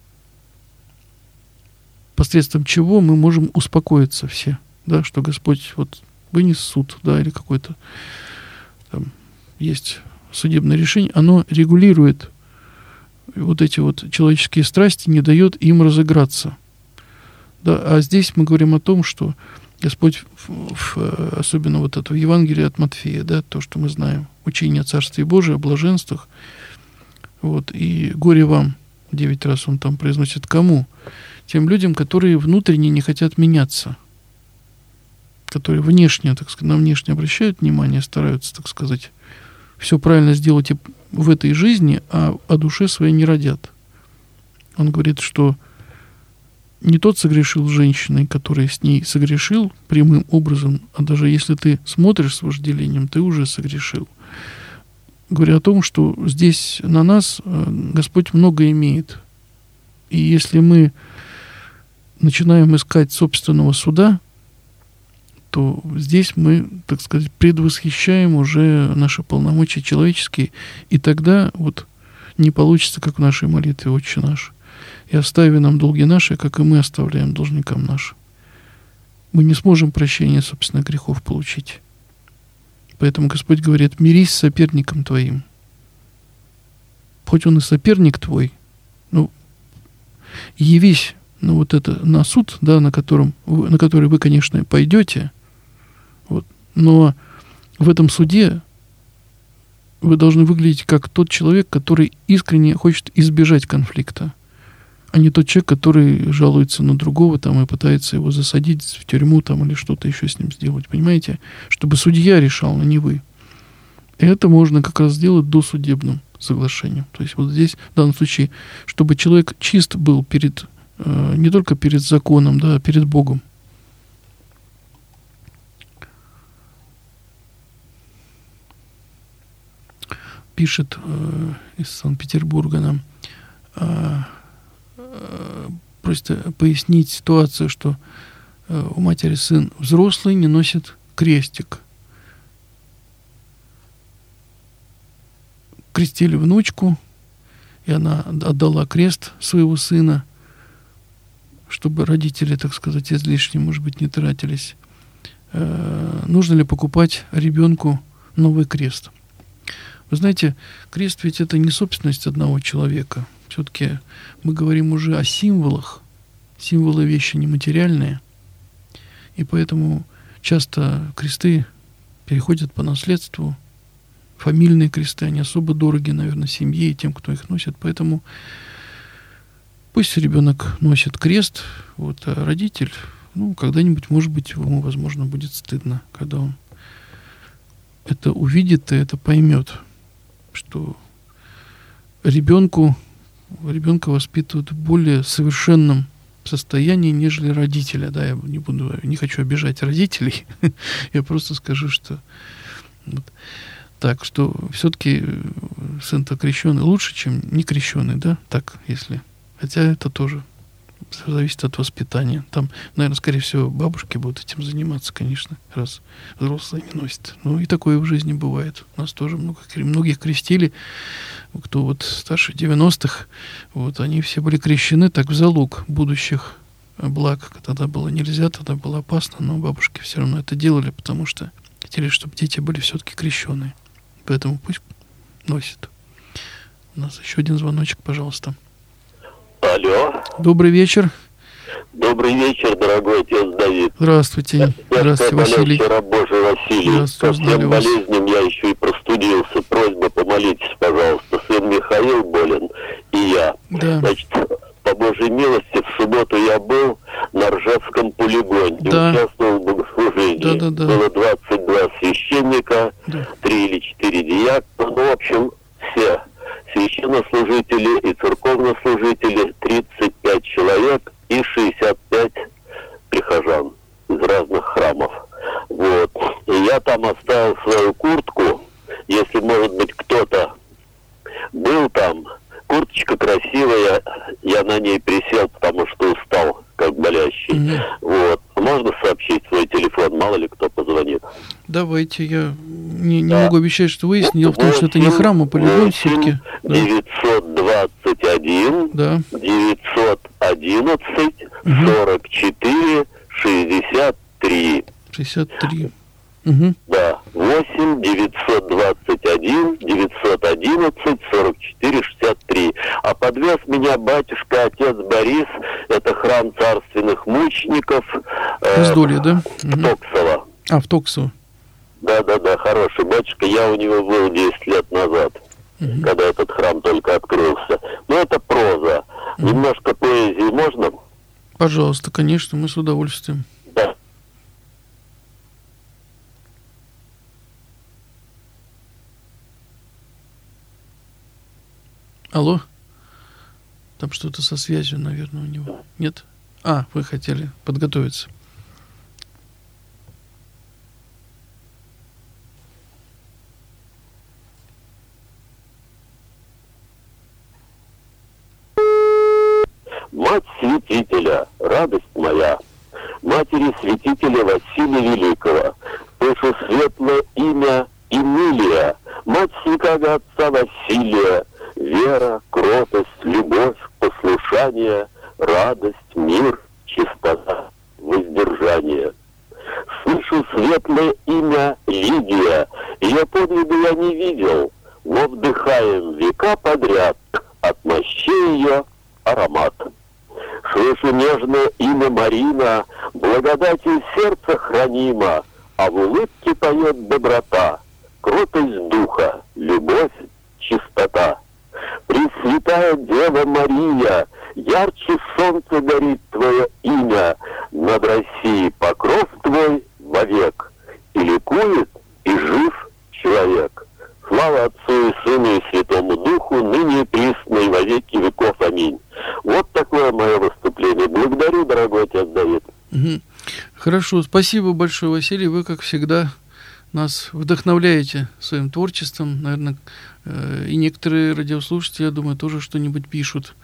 Посредством чего мы можем успокоиться все, да, что Господь вот вынес суд, да, или какой-то там есть судебное решение, оно регулирует вот эти вот человеческие страсти, не дает им разыграться. Да, а здесь мы говорим о том, что Господь, в, в, особенно вот это в Евангелии от Матфея, да, то, что мы знаем, учение о Царстве Божьем, о блаженствах, вот, и горе вам, девять раз он там произносит, кому? Тем людям, которые внутренне не хотят меняться, которые внешне, так сказать, на внешне обращают внимание, стараются, так сказать, все правильно сделать в этой жизни, а о душе своей не родят. Он говорит, что не тот согрешил с женщиной, который с ней согрешил прямым образом, а даже если ты смотришь с вожделением, ты уже согрешил. Говоря о том, что здесь на нас э, Господь много имеет. И если мы начинаем искать собственного суда, то здесь мы, так сказать, предвосхищаем уже наши полномочия человеческие, и тогда вот не получится, как в нашей молитве «Отче наш» и остави нам долги наши, как и мы оставляем должникам нашим. Мы не сможем прощения собственных грехов получить. Поэтому Господь говорит, мирись с соперником твоим. Хоть он и соперник твой, ну, явись на вот это, на суд, да, на, котором, на который вы, конечно, пойдете, но в этом суде вы должны выглядеть как тот человек, который искренне хочет избежать конфликта а не тот человек, который жалуется на другого там и пытается его засадить в тюрьму там или что-то еще с ним сделать. Понимаете? Чтобы судья решал, а не вы. Это можно как раз сделать досудебным соглашением. То есть вот здесь, в данном случае, чтобы человек чист был перед, э, не только перед законом, да, а перед Богом. Пишет э, из Санкт-Петербурга нам э, просто пояснить ситуацию, что э, у матери сын взрослый не носит крестик. Крестили внучку, и она отдала крест своего сына, чтобы родители, так сказать, излишне, может быть, не тратились. Э, нужно ли покупать ребенку новый крест? Вы знаете, крест ведь это не собственность одного человека. Все-таки мы говорим уже о символах. Символы вещи нематериальные. И поэтому часто кресты переходят по наследству. Фамильные кресты, они особо дороги, наверное, семье и тем, кто их носит. Поэтому пусть ребенок носит крест, вот, а родитель, ну, когда-нибудь, может быть, ему, возможно, будет стыдно, когда он это увидит и это поймет, что ребенку, ребенка воспитывают в более совершенном состоянии, нежели родителя. Да, я не буду, не хочу обижать родителей. я просто скажу, что вот, так, что все-таки сын-то крещеный лучше, чем не крещеный, да? Так, если. Хотя это тоже зависит от воспитания. Там, наверное, скорее всего, бабушки будут этим заниматься, конечно, раз взрослые не носят. Ну и такое в жизни бывает. У нас тоже много, многих крестили, кто вот старше 90-х, вот они все были крещены так в залог будущих благ. Тогда было нельзя, тогда было опасно, но бабушки все равно это делали, потому что хотели, чтобы дети были все-таки крещенные. Поэтому пусть носят. У нас еще один звоночек, пожалуйста. Алло. Добрый вечер. Добрый вечер, дорогой отец Давид. Здравствуйте. Я Здравствуйте, Василий. Вчера Божий Василий. Здравствуйте, Ко всем болезням я еще и простудился. Просьба, помолитесь, пожалуйста. Сын Михаил болен, и я. Да. Значит, по Божьей милости, в субботу я был на Ржевском полигоне. Да. Участвовал в богослужении. Да, да, да. Было 22 священника, Да. 3 или 4 диакона. Ну, в общем, все священнослужители и церковнослужители, 35 человек и 65 прихожан из разных храмов. Вот. И я там оставил свою куртку. Если, может быть, кто-то был там, курточка красивая, я на ней присел, потому что устал, как болящий. Мгм. Вот. Можно сообщить свой телефон, мало ли кто позвонит. Давайте, я не, не Да. могу обещать, что выясню. Дело в том, что это не храм, а полигон все-таки. Да. 921 да. 911 Мгм. 44 63. 63. Угу. Да, 8 921 911 44 63. А подвез меня батюшка, отец Борис, это храм царственных мучеников. э, Раздолье, да? Мгм. Токсово. А, в Токсово. Да-да-да, хороший батюшка. Я у него был 10 лет назад, Мгм. когда этот храм только открылся. Но это проза. Немножко поэзии можно? Пожалуйста, конечно, мы с удовольствием. Да. Алло? Там что-то со связью, наверное, у него. Нет? А, вы хотели подготовиться. Мать святителя, радость моя, матери святителя Василия Великого, пишу светлое имя Эмилия, мать святого отца Василия, вера, кротость, любовь, послушание, радость, мир, чистота, воздержание. Слышу светлое имя Лидия, ее подвига я не видел, но вдыхаем века подряд от мощей ее аромат. Слышу нежное имя Марина, благодатью сердца хранима, а в улыбке поет доброта, кротость духа, любовь, чистота. Пресвятая Дева Мария, ярче солнца горит Твое имя, над Россией покров Твой вовек, и ликует, и жив человек. Слава Отцу и Сыну и Святому Духу, ныне и присно и во веки веков. Аминь. Вот такое мое выступление. Благодарю, дорогой отец Давид. Хорошо, спасибо большое, Василий. Вы, как всегда, нас вдохновляете своим творчеством. Наверное, и некоторые радиослушатели, я думаю, тоже что-нибудь пишут.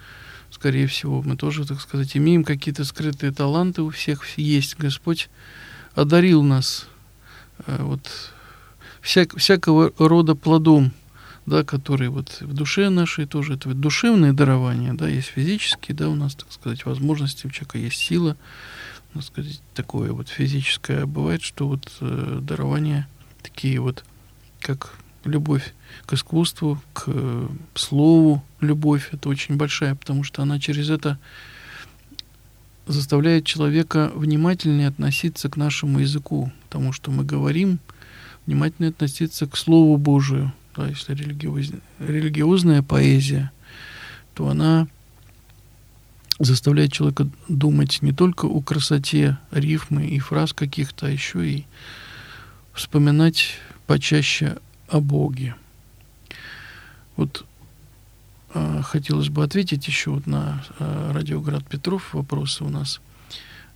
Скорее всего, мы тоже, так сказать, имеем какие-то скрытые таланты у всех есть. Господь одарил нас э, вот всяк, всякого рода плодом да, которые вот в душе нашей тоже, это вот душевные дарования, да, есть физические, да, у нас, так сказать, возможности, у человека есть сила, так сказать, такое вот физическое. Бывает, что вот э, дарования такие вот, как любовь к искусству, к э, слову, любовь, это очень большая, потому что она через это заставляет человека внимательнее относиться к нашему языку, потому что мы говорим, внимательно относиться к Слову Божию. Да, если религиоз... религиозная поэзия, то она заставляет человека думать не только о красоте рифмы и фраз каких-то, а еще и вспоминать почаще о Боге. Вот э, хотелось бы ответить еще вот на э, радиоград Петров вопросы у нас.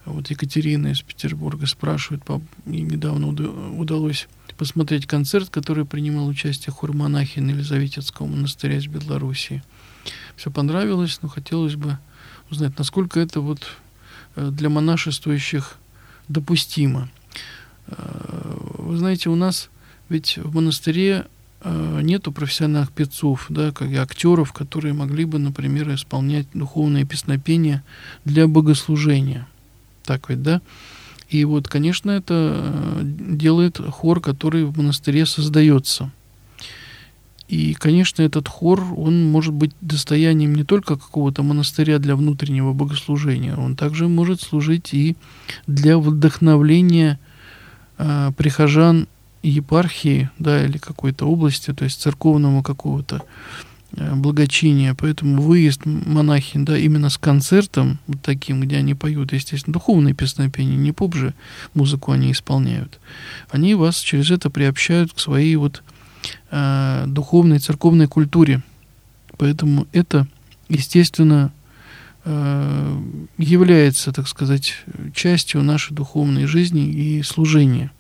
Вот Екатерина из Петербурга спрашивает, и недавно удалось посмотреть концерт, который принимал участие хор монахин Елизаветинского монастыря из Белоруссии. Все понравилось, но хотелось бы узнать, насколько это вот э, для монашествующих допустимо. Э, вы знаете, у нас ведь в монастыре нету профессиональных певцов, да, как и актеров, которые могли бы, например, исполнять духовные песнопения для богослужения. Так ведь, да? И вот, конечно, это делает хор, который в монастыре создается – и, конечно, этот хор, он может быть достоянием не только какого-то монастыря для внутреннего богослужения, он также может служить и для вдохновления э, прихожан епархии, да, или какой-то области, то есть церковного какого-то э, благочиния. Поэтому выезд монахин, да, именно с концертом вот таким, где они поют, естественно, духовные песнопения, не поп же музыку они исполняют, они вас через это приобщают к своей вот э, духовной церковной культуре. Поэтому это, естественно, э, является, так сказать, частью нашей духовной жизни и служения.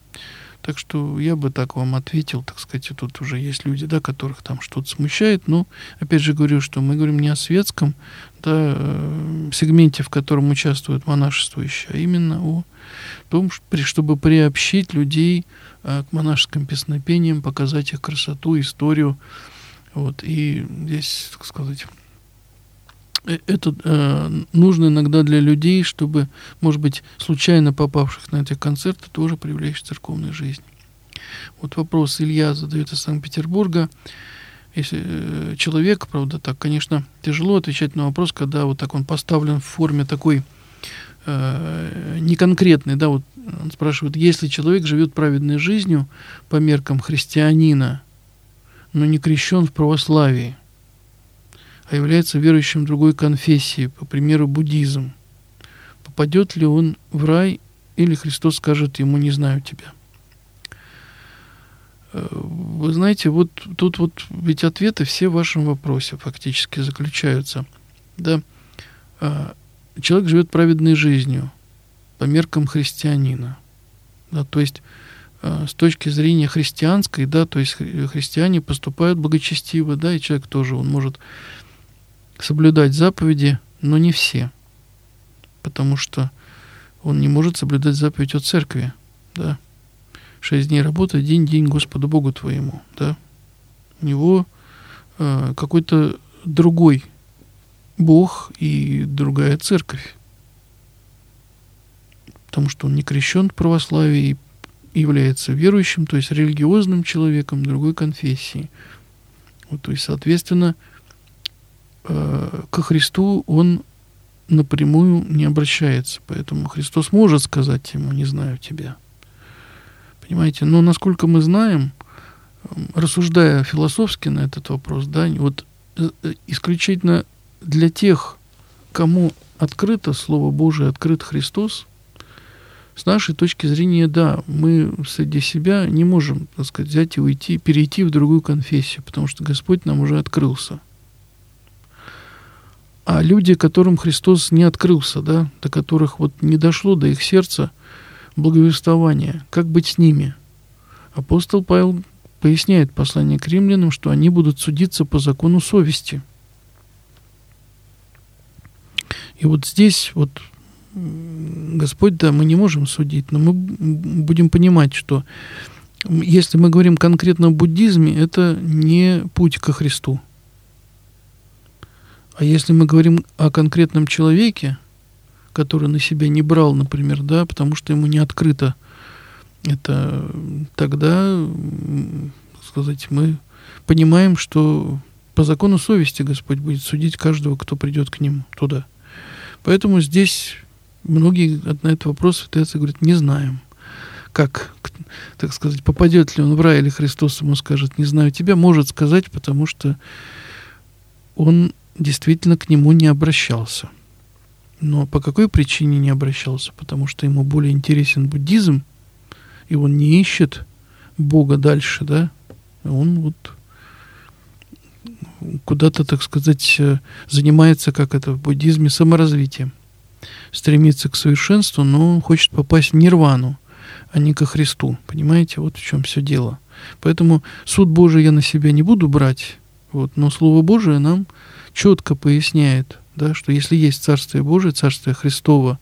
Так что я бы так вам ответил, так сказать, тут уже есть люди, да, которых там что-то смущает, но, опять же говорю, что мы говорим не о светском да, э, сегменте, в котором участвуют монашествующие, а именно о том, чтобы приобщить людей Э, к монашеским песнопениям, показать их красоту, историю. Вот, и здесь, так сказать, это э, нужно иногда для людей, чтобы, может быть, случайно попавших на эти концерты, тоже привлечь в церковной жизни. Вот вопрос Илья задает из Санкт-Петербурга. Если э, человек, правда, так, конечно, тяжело отвечать на вопрос, когда вот так он поставлен в форме такой э, неконкретной, да, вот он спрашивает, если человек живет праведной жизнью по меркам христианина, но не крещен в православии, а является верующим другой конфессии, по примеру буддизм, попадет ли он в рай или Христос скажет ему «не знаю тебя». Э, вы знаете, вот тут вот ведь ответы все в вашем вопросе фактически заключаются. Да? А, человек живет праведной жизнью – по меркам христианина. Да, то есть э, с точки зрения христианской, да, то есть христиане поступают благочестиво, да, и человек тоже, он может соблюдать заповеди, но не все, потому что он не может соблюдать заповедь от церкви, да. Шесть дней работы, день, день Господу Богу твоему, да. У него э, какой-то другой Бог и другая церковь потому что он не крещен в православии и является верующим, то есть религиозным человеком другой конфессии. Вот, то есть, соответственно, ко Христу он напрямую не обращается. Поэтому Христос может сказать ему, не знаю тебя. Понимаете? Но насколько мы знаем, рассуждая философски на этот вопрос, да, вот э, исключительно для тех, кому открыто Слово Божие, открыт Христос, с нашей точки зрения, да, мы среди себя не можем, так сказать, взять и уйти, перейти в другую конфессию, потому что Господь нам уже открылся. А люди, которым Христос не открылся, да, до которых вот не дошло до их сердца благовествование, как быть с ними? Апостол Павел поясняет послание к римлянам, что они будут судиться по закону совести. И вот здесь вот Господь, да, мы не можем судить, но мы будем понимать, что если мы говорим конкретно о буддизме, это не путь ко Христу. А если мы говорим о конкретном человеке, который на себя не брал, например, да, потому что ему не открыто это, тогда, сказать, мы понимаем, что по закону совести Господь будет судить каждого, кто придет к нему туда. Поэтому здесь многие на этот вопрос ответы говорят, не знаем. Как, так сказать, попадет ли он в рай или Христос ему скажет, не знаю тебя, может сказать, потому что он действительно к нему не обращался. Но по какой причине не обращался? Потому что ему более интересен буддизм, и он не ищет Бога дальше, да? Он вот куда-то, так сказать, э, занимается, как это в буддизме, саморазвитием. Стремится к совершенству, но хочет попасть в нирвану, а не ко Христу. Понимаете, вот в чем все дело. Поэтому суд Божий я на себя не буду брать, вот, но Слово Божие нам четко поясняет, да, что если есть Царствие Божие, Царствие Христово,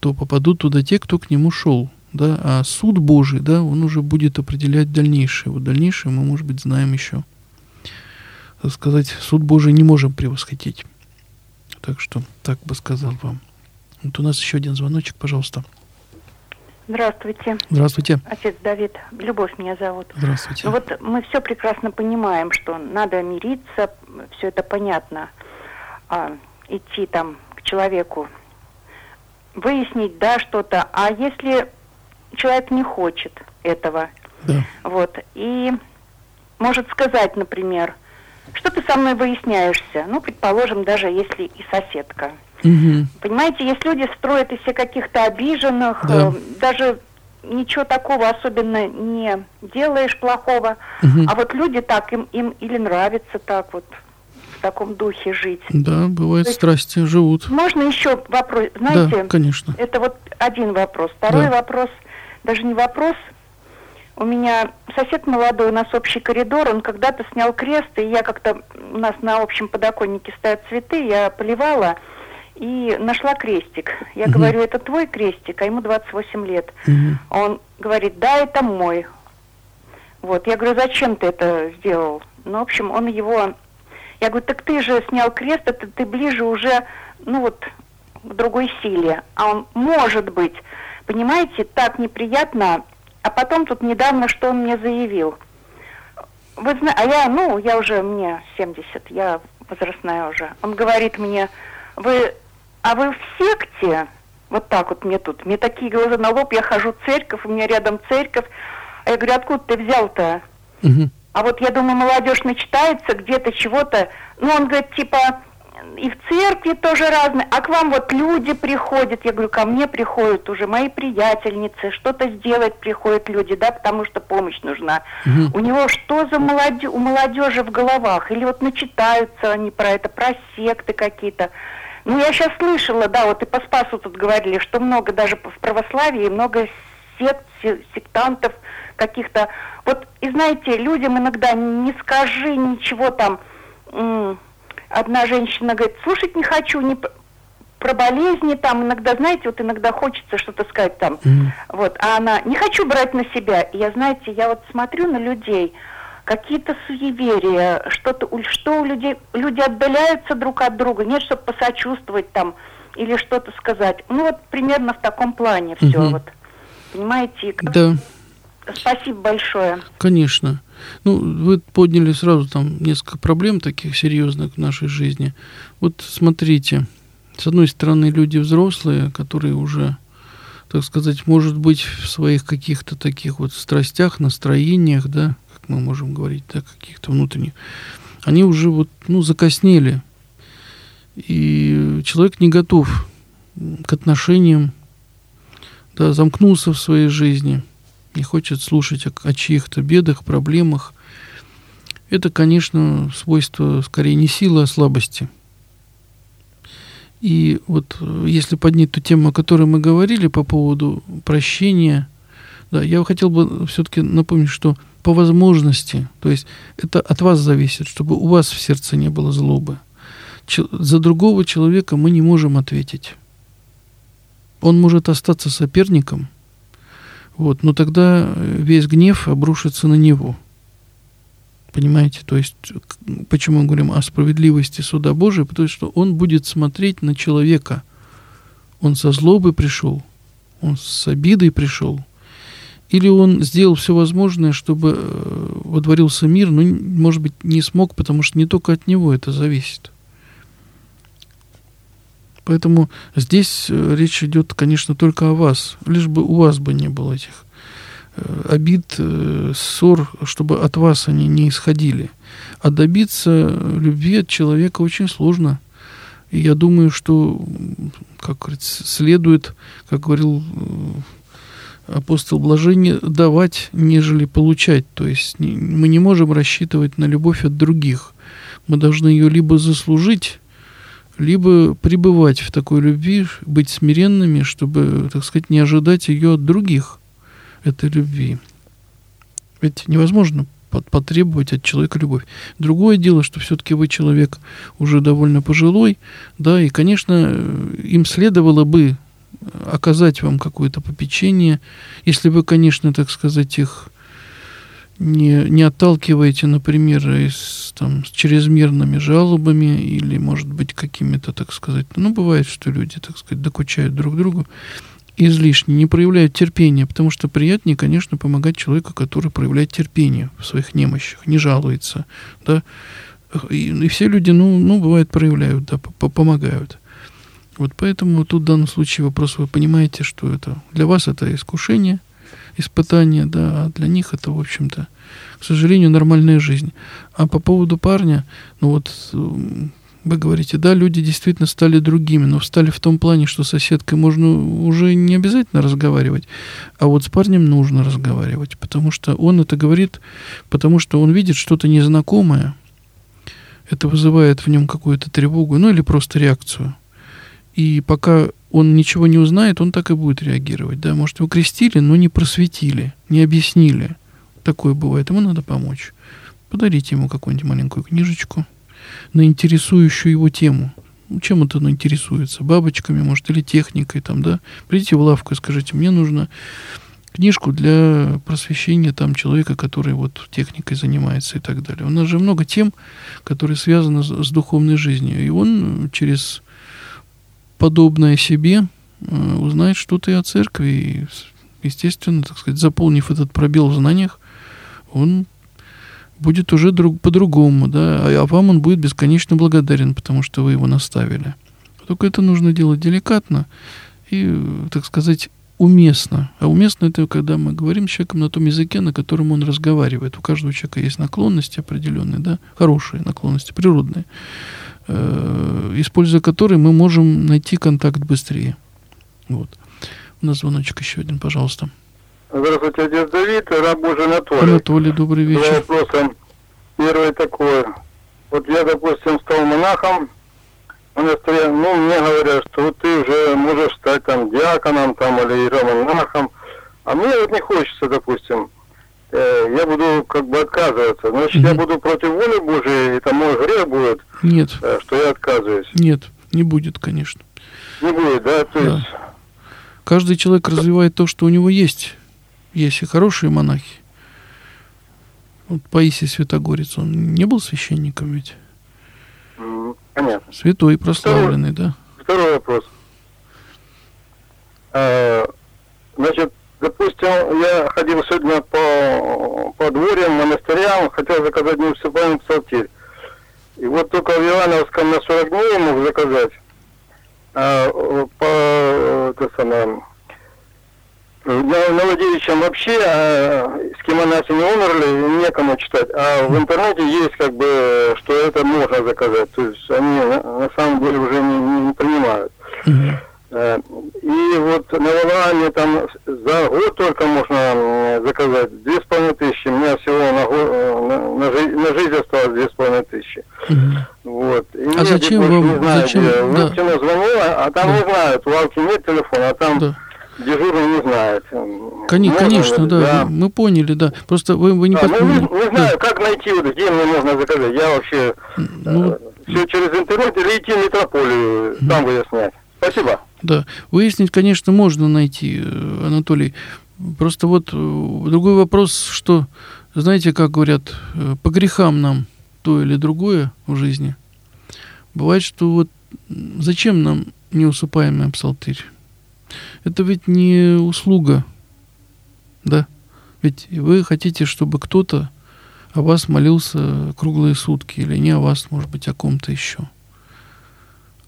то попадут туда те, кто к нему шел. Да, а суд Божий, да, он уже будет определять дальнейшее. Вот дальнейшее мы, может быть, знаем еще. Сказать, суд Божий не можем превосходить. Так что так бы сказал вам. Вот у нас еще один звоночек, пожалуйста. Здравствуйте. Здравствуйте. Отец Давид. Любовь меня зовут. Здравствуйте. Ну вот мы все прекрасно понимаем, что надо мириться, все это понятно. А, идти там к человеку, выяснить, да, что-то. А если человек не хочет этого, да. вот, и может сказать, например, что ты со мной выясняешься? Ну, предположим, даже если и соседка. Угу. Понимаете, есть люди строят из себя каких-то обиженных, Да. э, даже ничего такого особенно не делаешь плохого, Мгм. а вот люди так, им, им или нравится так вот в таком духе жить. Да, бывает То есть- страсти живут. Можно еще вопрос? Знаете, Да, конечно. это вот один вопрос. Второй Да. вопрос, даже не вопрос. У меня сосед молодой, у нас общий коридор, он когда-то снял крест, и я как-то, у нас на общем подоконнике стоят цветы, я поливала и нашла крестик. Я Мгм. говорю, это твой крестик, а ему 28 лет. Мгм. Он говорит, да, это мой. Вот, я говорю, зачем ты это сделал? Ну, в общем, он его... Я говорю, так ты же снял крест, это ты ближе уже, ну вот, к другой силе. А он, может быть, понимаете, так неприятно. А потом тут недавно, что он мне заявил. Вы знаете, а я, ну, я уже, мне 70, я возрастная уже. Он говорит мне, вы, а вы в секте? Вот так вот мне тут. Мне такие глаза на лоб, я хожу в церковь, у меня рядом церковь. А я говорю, откуда ты взял-то? Мгм. А вот я думаю, молодежь начитается где-то чего-то. Ну, он говорит, типа, и в церкви тоже разные. А к вам вот люди приходят. Я говорю, ко мне приходят уже мои приятельницы. Что-то сделать приходят люди, да, потому что помощь нужна. Мгм. У него что за молоде... у молодежи в головах? Или вот начитаются они про это, про секты какие-то. Ну, я сейчас слышала, да, вот и по Спасу тут говорили, что много даже в православии, много сект, се- сектантов каких-то. Вот, и знаете, людям иногда не скажи ничего там. Одна женщина говорит, слушать не хочу, не про болезни там, иногда, знаете, вот иногда хочется что-то сказать там. Мгм. Вот, а она, не хочу брать на себя. И я, знаете, я вот смотрю на людей, какие-то суеверия, что-то, что у людей, люди отдаляются друг от друга, нет, чтобы посочувствовать там или что-то сказать. Ну вот примерно в таком плане все. Мгм. Вот. Понимаете? как- Да. Спасибо большое. Конечно. Ну, вы подняли сразу там несколько проблем таких серьезных в нашей жизни. Вот смотрите, с одной стороны, люди взрослые, которые уже, так сказать, может быть, в своих каких-то таких вот страстях, настроениях, да, как мы можем говорить, да, каких-то внутренних, они уже вот, ну, закоснели. И человек не готов к отношениям, да, замкнулся в своей жизни – не хочет слушать о, о чьих-то бедах, проблемах. Это, конечно, свойство скорее не силы, а слабости. И вот э, если поднять ту тему, о которой мы говорили по поводу прощения, да, я хотел бы все-таки напомнить, что по возможности, то есть это от вас зависит, чтобы у вас в сердце не было злобы. За другого человека мы не можем ответить. Он может остаться соперником – Вот, но тогда весь гнев обрушится на него. Понимаете? То есть, почему мы говорим о справедливости суда Божия? Потому что он будет смотреть на человека. Он со злобой пришел, он с обидой пришел. Или он сделал все возможное, чтобы э, водворился мир, но, может быть, не смог, потому что не только от него это зависит. Поэтому здесь э, речь идет, конечно, только о вас. Лишь бы у вас бы не было этих э, обид, ссор, чтобы от вас они не исходили. А добиться любви от человека очень сложно. И я думаю, что, как говорится, следует, как говорил апостол Блажение, давать, нежели получать. То есть мы не можем рассчитывать на любовь от других. Мы должны ее либо заслужить, либо пребывать в такой любви, быть смиренными, чтобы, так сказать, не ожидать ее от других, этой любви. Ведь невозможно потребовать от человека любовь. Другое дело, что все-таки вы человек уже довольно пожилой, да, и, конечно, им следовало бы оказать вам какое-то попечение, если вы, конечно, так сказать, их не, не отталкиваете, например, из, там, с чрезмерными жалобами или, может быть, какими-то, так сказать, ну, бывает, что люди, так сказать, докучают друг другу излишне, не проявляют терпения, потому что приятнее, конечно, помогать человеку, который проявляет терпение в своих немощах, не жалуется, да, и, и все люди, ну, ну, бывает, проявляют, да, помогают. Вот поэтому тут в данном случае вопрос, вы понимаете, что это для вас это искушение – испытания, да, а для них это, в общем-то, к сожалению, нормальная жизнь. А по поводу парня, ну вот вы говорите, да, люди действительно стали другими, но стали в том плане, что с соседкой можно уже не обязательно разговаривать, а вот с парнем нужно разговаривать, потому что он это говорит, потому что он видит что-то незнакомое, это вызывает в нем какую-то тревогу, ну или просто реакцию. И пока он ничего не узнает, он так и будет реагировать. Да? Может, его крестили, но не просветили, не объяснили. Такое бывает. Ему надо помочь. Подарите ему какую-нибудь маленькую книжечку на интересующую его тему. Ну, чем это он интересуется? Бабочками, может, или техникой там, да? Придите в лавку и скажите, мне нужно книжку для просвещения там человека, который вот техникой занимается и так далее. У нас же много тем, которые связаны с, с духовной жизнью. И он через подобное себе э, узнает что-то и о церкви. И, естественно, так сказать, заполнив этот пробел в знаниях, он будет уже друг, по-другому, да, а, а вам он будет бесконечно благодарен, потому что вы его наставили. Только это нужно делать деликатно и, так сказать, уместно. А уместно это когда мы говорим с человеком на том языке, на котором он разговаривает. У каждого человека есть наклонности определенные, да, хорошие наклонности, природные. Э, используя который мы можем найти контакт быстрее. Вот. У нас звоночек еще один, пожалуйста. Здравствуйте, отец Давид, раб Божий Анатолий. Анатолий, добрый вечер. Два вопроса. Первое такое. Вот я, допустим, стал монахом, монастыре, ну, мне говорят, что вот ты уже можешь стать там диаконом там или иеромонахом, а мне вот не хочется, допустим, э, я буду как бы отказываться. Значит, mm-hmm. я буду против воли Божией, это мой грех будет. Нет. Э, что я отказываюсь. Нет, не будет, конечно. Не будет, да? То да. есть... Каждый человек развивает то, что у него есть. Есть и хорошие монахи. Вот Паисий Святогорец, он не был священником ведь? Понятно. Святой, прославленный, второй, да. Второй вопрос. А, значит, допустим, я ходил сегодня по, по дворям, монастырям, хотел заказать муниципальный псалтирь. И вот только в Ивановском на 40 дней мог заказать. А, по, это самое, на Владимировичем вообще, а, с кем она не умерли, некому читать. А в интернете есть как бы, что это можно заказать. То есть они на, самом деле уже не, не, не принимают. Uh-huh. И вот на Валааме там за год только можно заказать две с половиной тысячи. У меня всего на, э, на, на, жизнь, на жизнь осталось две с половиной тысячи. Угу. Вот. И а зачем вам? Не знаю, зачем? Где. Да. звонила, а там да. не знают, у Алки нет телефона, а там да. дежурный не знает. Конечно, конечно да, да, мы поняли, да. Просто вы, вы не да, ну, не, не знаю, да. как найти, вот, где мне можно заказать. Я вообще ну, э, все через интернет или идти в метрополию, там выяснять. Спасибо. Да, выяснить, конечно, можно найти, э, Анатолий. Просто вот э, другой вопрос, что, знаете, как говорят, э, по грехам нам то или другое в жизни. Бывает, что вот зачем нам неусыпаемый псалтырь? Это ведь не услуга, да? Ведь вы хотите, чтобы кто-то о вас молился круглые сутки, или не о вас, может быть, о ком-то еще.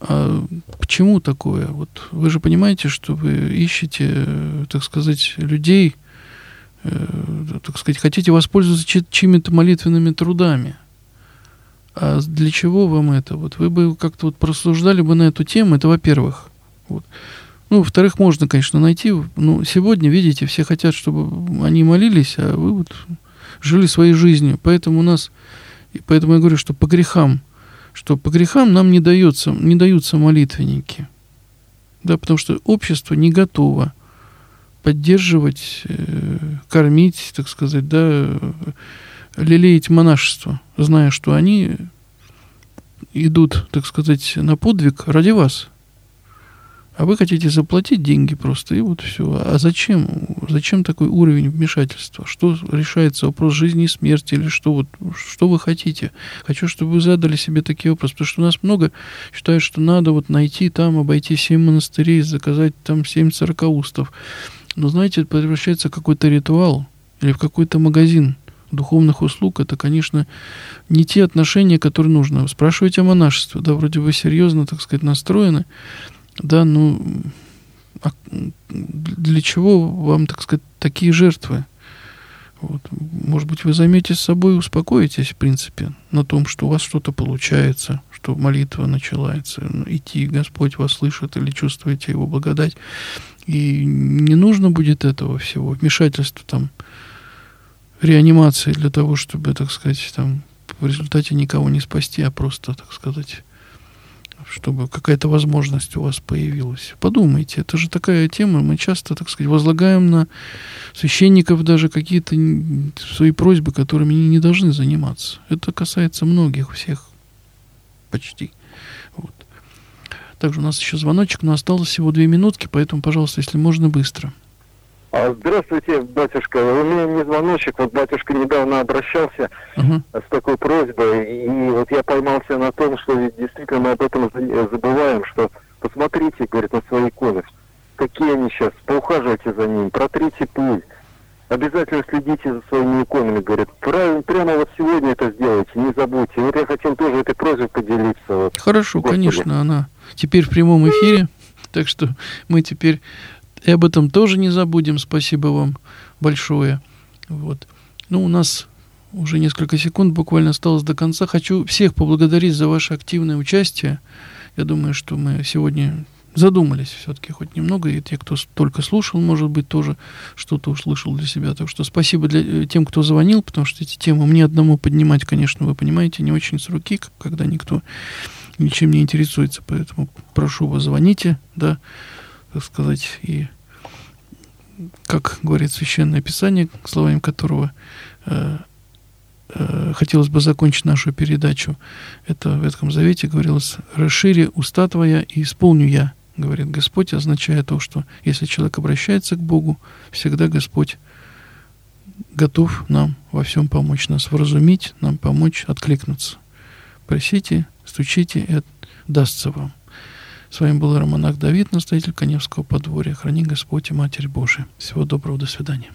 А почему такое? Вот вы же понимаете, что вы ищете, так сказать, людей, э, так сказать, хотите воспользоваться чьими-то молитвенными трудами. А для чего вам это? Вот вы бы как-то вот просуждали бы на эту тему, это во-первых. Вот. Ну, во-вторых, можно, конечно, найти. Но сегодня, видите, все хотят, чтобы они молились, а вы вот жили своей жизнью. Поэтому у нас, поэтому я говорю, что по грехам, что по грехам нам не, дается, не даются молитвенники. Да, потому что общество не готово поддерживать, э, кормить, так сказать, да, лелеять монашество, зная, что они идут, так сказать, на подвиг ради вас – а вы хотите заплатить деньги просто, и вот все. А зачем? Зачем такой уровень вмешательства? Что решается вопрос жизни и смерти, или что, вот, что вы хотите? Хочу, чтобы вы задали себе такие вопросы, потому что у нас много считают, что надо вот найти там, обойти семь монастырей, заказать там семь церкаустов. Но, знаете, это превращается в какой-то ритуал или в какой-то магазин духовных услуг, это, конечно, не те отношения, которые нужно. Спрашивайте о монашестве, да, вроде вы серьезно, так сказать, настроены, да, ну, а для чего вам, так сказать, такие жертвы? Вот. Может быть, вы займетесь собой и успокоитесь, в принципе, на том, что у вас что-то получается, что молитва начинается, идти, Господь вас слышит или чувствуете Его благодать. И не нужно будет этого всего, вмешательства там, реанимации для того, чтобы, так сказать, там, в результате никого не спасти, а просто, так сказать, чтобы какая-то возможность у вас появилась. Подумайте, это же такая тема, мы часто, так сказать, возлагаем на священников даже какие-то свои просьбы, которыми они не должны заниматься. Это касается многих, всех, почти. Вот. Также у нас еще звоночек, но осталось всего две минутки, поэтому, пожалуйста, если можно, быстро. Здравствуйте, батюшка. У меня не звоночек. Вот батюшка недавно обращался uh-huh. с такой просьбой. И вот я поймался на том, что действительно мы об этом забываем, что посмотрите, говорит, на свои иконы. Какие они сейчас, поухаживайте за ними, протрите пыль. Обязательно следите за своими иконами, говорит. Правильно, прямо вот сегодня это сделайте, не забудьте. Вот я хотел тоже этой просьбой поделиться. Вот. Хорошо, Господи. конечно, она теперь в прямом эфире. Так что мы теперь и об этом тоже не забудем. Спасибо вам большое. Вот. Ну, у нас уже несколько секунд буквально осталось до конца. Хочу всех поблагодарить за ваше активное участие. Я думаю, что мы сегодня задумались все-таки хоть немного, и те, кто только слушал, может быть, тоже что-то услышал для себя. Так что спасибо для э, тем, кто звонил, потому что эти темы мне одному поднимать, конечно, вы понимаете, не очень с руки, когда никто ничем не интересуется. Поэтому прошу вас, звоните, да, так сказать, и как говорит Священное Писание, словами которого э, э, хотелось бы закончить нашу передачу, это в Ветхом Завете говорилось «расшири уста твоя и исполню я», говорит Господь, означая то, что если человек обращается к Богу, всегда Господь готов нам во всем помочь, нас вразумить, нам помочь откликнуться. Просите, стучите, и дастся вам. С вами был Романах Давид, настоятель Коневского подворья. Храни Господь и Матерь Божия. Всего доброго, до свидания.